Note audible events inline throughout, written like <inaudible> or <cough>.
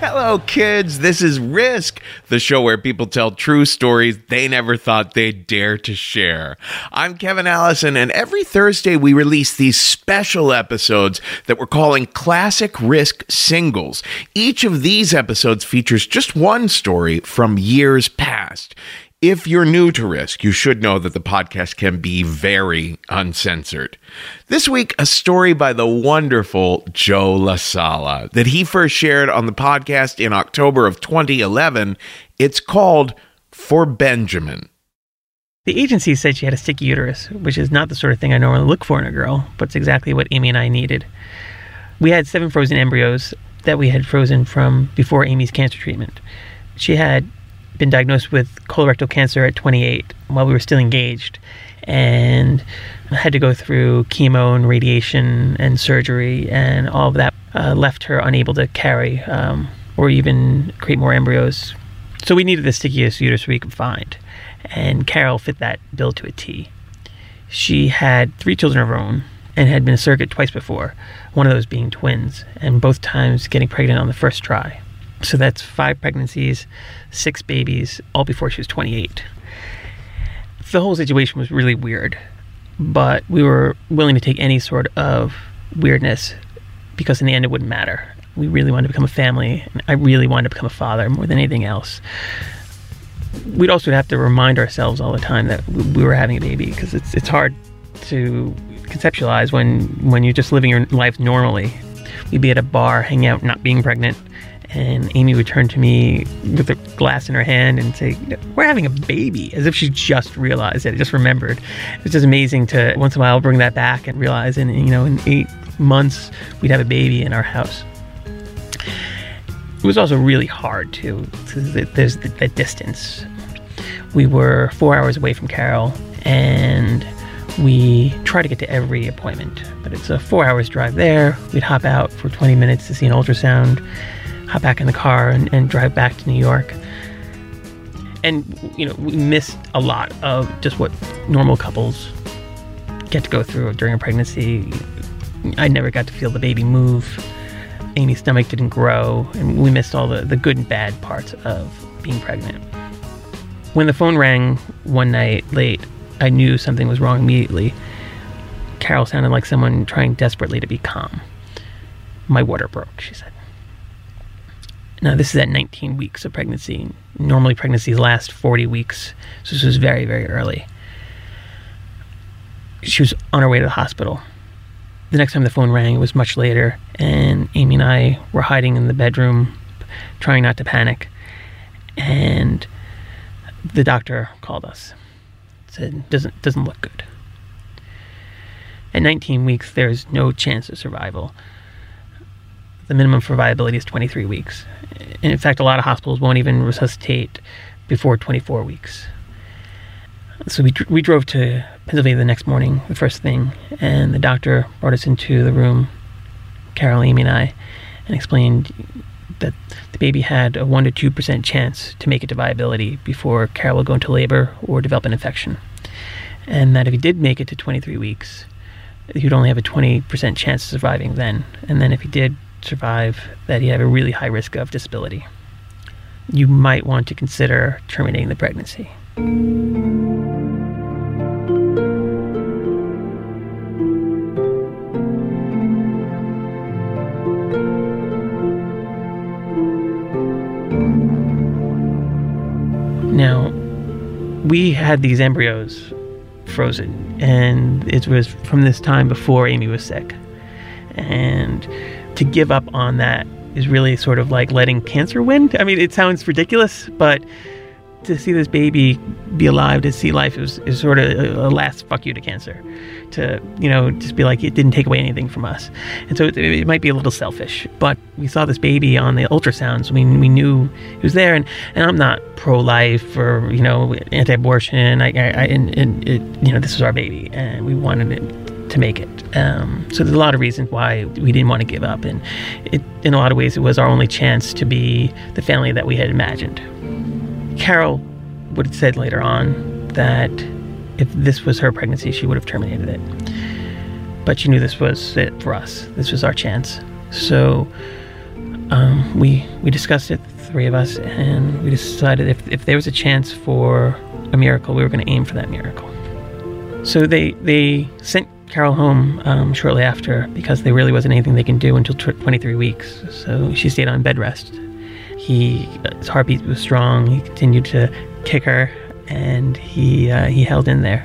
Hello, kids. This is Risk, the show where people tell true stories they never thought they'd dare to share. I'm Kevin Allison, and every Thursday we release these special episodes that we're calling Classic Risk Singles. Each of these episodes features just one story from years past. If you're new to Risk, you should know that the podcast can be very uncensored. This week, a story by the wonderful Joe LaSala that he first shared on the podcast in October of 2011. It's called For Benjamin. The agency said she had a sticky uterus, which is not the sort of thing I normally look for in a girl, but it's exactly what Amy and I needed. We had seven frozen embryos that we had frozen from before Amy's cancer treatment. She had been diagnosed with colorectal cancer at 28 while we were still engaged and had to go through chemo and radiation and surgery and all of that uh, left her unable to carry um, or even create more embryos. So we needed the stickiest uterus we could find and carol fit that bill to a t. She had three children of her own and had been a surrogate twice before one of those being twins and both times getting pregnant on the first try so that's five pregnancies, six babies, all before she was 28. The whole situation was really weird, but we were willing to take any sort of weirdness because in the end it wouldn't matter. We really wanted to become a family. And I really wanted to become a father more than anything else. We'd also have to remind ourselves all the time that we were having a baby because it's it's hard to conceptualize when when you're just living your life normally. We'd be at a bar, hanging out, not being pregnant, and Amy would turn to me with a glass in her hand and say, We're having a baby, as if she just realized it, just remembered. It's just amazing to once in a while bring that back and realize, in, you know, in eight months, we'd have a baby in our house. It was also really hard, too. There's the, the distance. We were four hours away from Carol, and we try to get to every appointment, but it's a four hours drive there. We'd hop out for 20 minutes to see an ultrasound hop back in the car and, and drive back to New York. And, you know, we missed a lot of just what normal couples get to go through during a pregnancy. I never got to feel the baby move. Amy's stomach didn't grow, and we missed all the, the good and bad parts of being pregnant. When the phone rang one night late, I knew something was wrong immediately. Carol sounded like someone trying desperately to be calm. My water broke, she said. Now, this is at 19 weeks of pregnancy. Normally, pregnancies last 40 weeks, so this was very, very early. She was on her way to the hospital. The next time the phone rang, it was much later, and Amy and I were hiding in the bedroom, trying not to panic. And the doctor called us. Said, doesn't, doesn't look good. At 19 weeks, there's no chance of survival the minimum for viability is 23 weeks. In fact, a lot of hospitals won't even resuscitate before 24 weeks. So we, we drove to Pennsylvania the next morning, the first thing, and the doctor brought us into the room, Carol, Amy, and I, and explained that the baby had a 1% to 2% chance to make it to viability before Carol will go into labor or develop an infection. And that if he did make it to 23 weeks, he'd only have a 20% chance of surviving then. And then if he did survive, that you have a really high risk of disability. You might want to consider terminating the pregnancy. Now, we had these embryos frozen, and it was from this time before Amy was sick. And to give up on that is really sort of like letting cancer win. I mean, it sounds ridiculous, but to see this baby be alive, to see life, is is sort of a, a, last fuck you to cancer. To you know, just be like it didn't take away anything from us, and so it, it might be a little selfish. But we saw this baby on the ultrasounds. We we knew it was there, and, and I'm not pro life or you know anti-abortion. I, I, I and, and it, you know this was our baby, and we wanted it to make it. Um, so there's a lot of reasons why we didn't want to give up, and it, in a lot of ways, it was our only chance to be the family that we had imagined. Carol would have said later on that if this was her pregnancy, she would have terminated it. But she knew this was it for us. This was our chance. So um, we we discussed it, three of us, and we decided if if there was a chance for a miracle, we were going to aim for that miracle. So they they sent Carol home um, shortly after because there really wasn't anything they can do until 23 weeks. So she stayed on bed rest he his heartbeat was strong. He continued to kick her, and he uh, he held in there.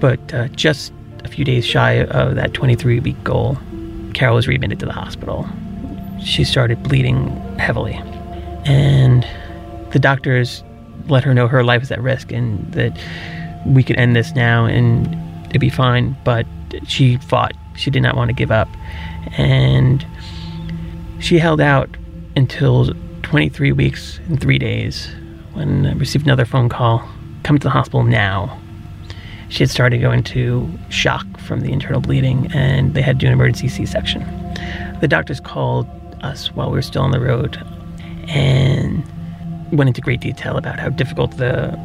But uh, just a few days shy of that 23 week goal, Carol was readmitted to the hospital. She started bleeding heavily, and the doctors let her know her life is at risk and that we could end this now and it'd be fine. But she fought. She did not want to give up, and she held out until 23 weeks and three days when I received another phone call come to the hospital now. She had started going to shock from the internal bleeding and they had to do an emergency C section. The doctors called us while we were still on the road and went into great detail about how difficult the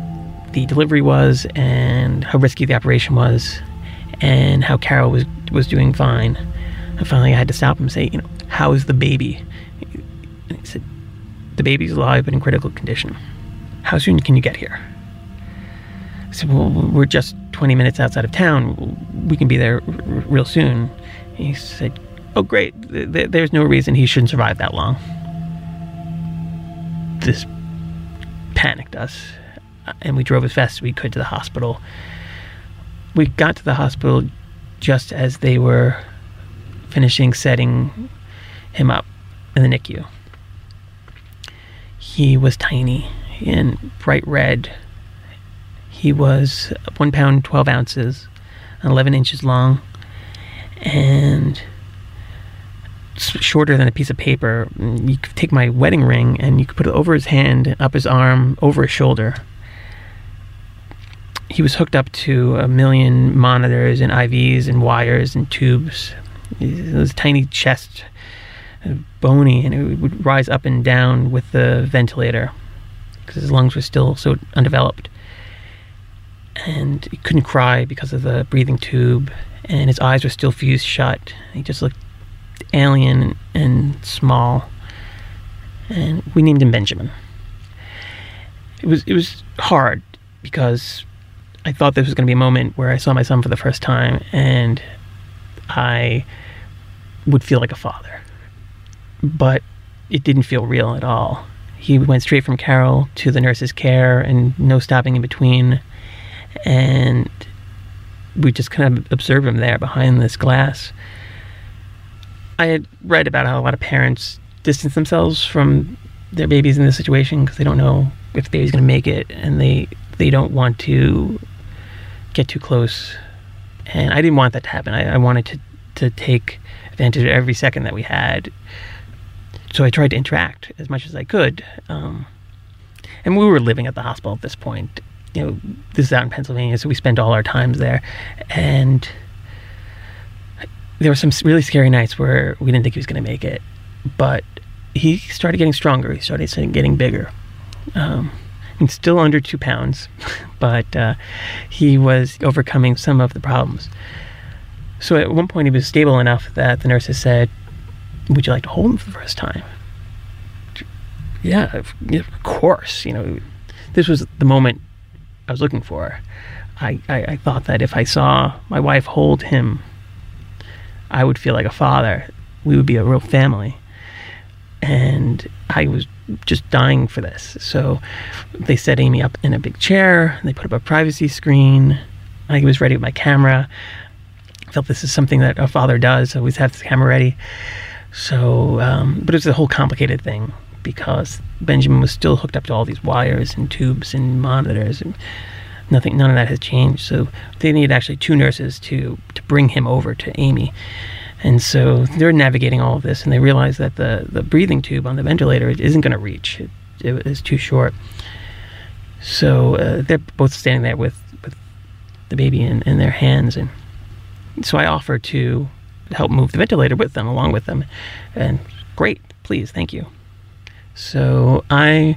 the delivery was and how risky the operation was and how Carol was was doing fine. And finally I had to stop him and say, you know, how is the baby? And he said, The baby's alive but in critical condition. How soon can you get here? I said, Well, we're just 20 minutes outside of town. We can be there r- real soon. He said, Oh, great. Th- there's no reason he shouldn't survive that long. This panicked us, and we drove as fast as we could to the hospital. We got to the hospital just as they were finishing setting him up in the NICU. He was tiny and bright red. He was one pound, 12 ounces, 11 inches long, and shorter than a piece of paper. You could take my wedding ring and you could put it over his hand, up his arm, over his shoulder. He was hooked up to a million monitors and IVs and wires and tubes. His tiny chest uh, bony, and it would rise up and down with the ventilator because his lungs were still so undeveloped. And he couldn't cry because of the breathing tube, and his eyes were still fused shut. He just looked alien and small. And we named him Benjamin. It was it was hard because I thought this was going to be a moment where I saw my son for the first time, and I would feel like a father but it didn't feel real at all. He went straight from Carol to the nurse's care and no stopping in between. And we just kind of observed him there behind this glass. I had read about how a lot of parents distance themselves from their babies in this situation because they don't know if the baby's going to make it and they they don't want to get too close. And I didn't want that to happen. I, I wanted to, to take advantage of every second that we had so I tried to interact as much as I could. Um, and we were living at the hospital at this point. You know, this is out in Pennsylvania, so we spent all our times there. And there were some really scary nights where we didn't think he was going to make it, but he started getting stronger. He started getting bigger. Um, and still under two pounds, <laughs> but uh, he was overcoming some of the problems. So at one point, he was stable enough that the nurses said, would you like to hold him for the first time? Yeah, of, course. You know, this was the moment I was looking for. I, I, I thought that if I saw my wife hold him, I would feel like a father. We would be a real family. And I was just dying for this. So they set Amy up in a big chair. They put up a privacy screen. I was ready with my camera. I felt this is something that a father does. Always have the camera ready. So, um, but it's a whole complicated thing. because Benjamin was still hooked up to all these wires and tubes and monitors and nothing none of that has changed so they needed actually two nurses to to bring him over to Amy and so they're navigating all of this and they realize that the the breathing tube on the ventilator isn't going to reach it, it is too short so uh, they're both standing there with with the baby in, in their hands and so I offer to help move the ventilator with them along with them and great please thank you so I'm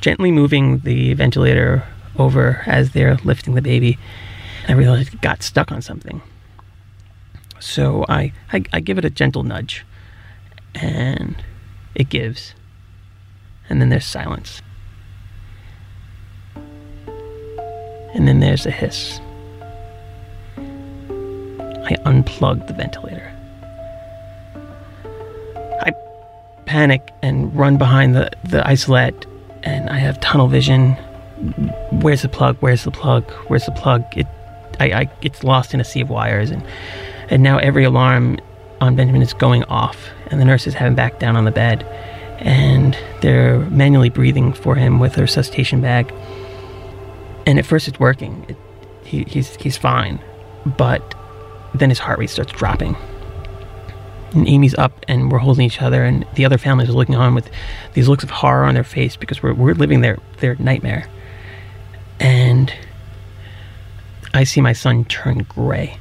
gently moving the ventilator over as they're lifting the baby. I realized it got stuck on something. So I, I, I give it a gentle nudge, and it gives. And then there's silence. And then there's a hiss. I unplug the ventilator. I panic and run behind the, the isolette, and I have tunnel vision where's the plug? Where's the plug? Where's the plug? It, I, I, it's lost in a sea of wires, and and now every alarm on Benjamin is going off, and the nurses have him back down on the bed, and they're manually breathing for him with a resuscitation bag. And at first, it's working. It, he, he's he's fine, but then his heart rate starts dropping. And Amy's up, and we're holding each other, and the other families are looking on with these looks of horror on their face because we're we're living their their nightmare and I see my son turn gray.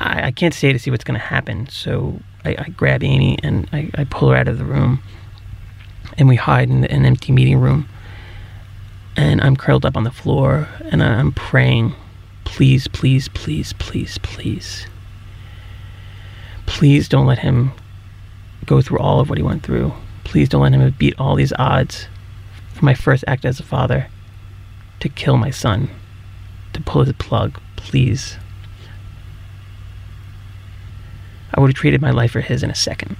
I, I can't stay to see what's going to happen, so I, I, grab Amy and I, I, pull her out of the room, and we hide in an empty meeting room. And I'm curled up on the floor, and I'm praying, please, please, please, please, please. Please don't let him go through all of what he went through. Please don't let him beat all these odds for my first act as a father to kill my son, to pull his plug, please. I would have traded my life for his in a second.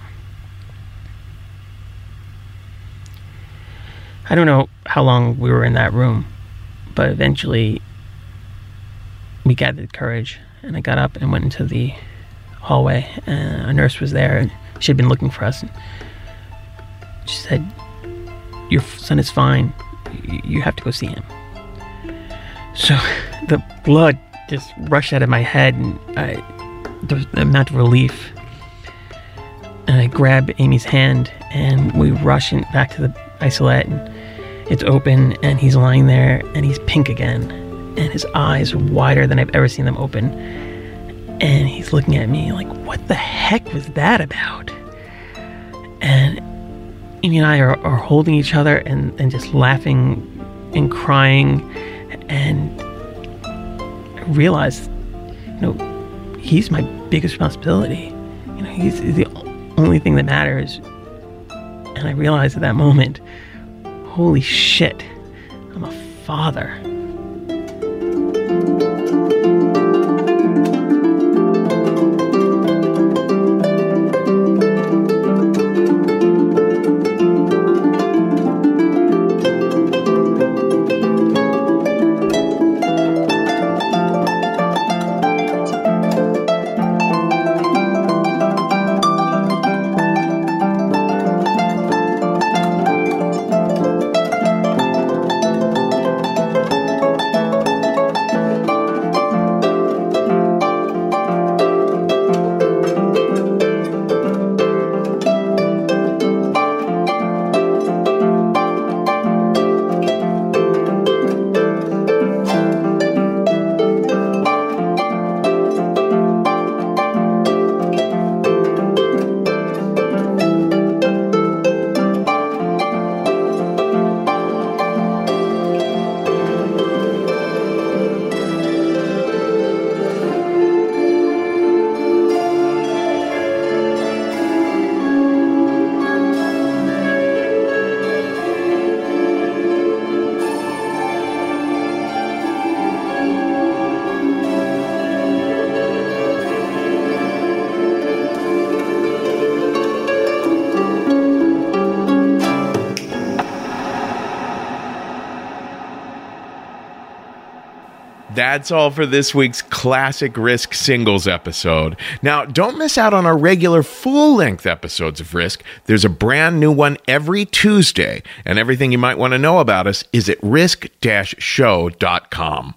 I don't know how long we were in that room, but eventually we gathered courage and I got up and went into the hallway and a nurse was there and she had been looking for us and she said your son is fine. You have to go see him. So <laughs> the blood just rushed out of my head, and I, the, amount of relief. And I grab Amy's hand, and we rush in, back to the isolette, and it's open, and he's lying there, and he's pink again, and his eyes are wider than I've ever seen them open. And he's looking at me like, what the heck was that about? And Amy and I are, are holding each other and, and just laughing and crying. And I realized, you know, he's my biggest responsibility. You know, he's the only thing that matters. And I realized at that moment, holy shit, I'm a father. That's all for this week's classic Risk singles episode. Now, don't miss out on our regular full length episodes of Risk. There's a brand new one every Tuesday, and everything you might want to know about us is at risk show.com.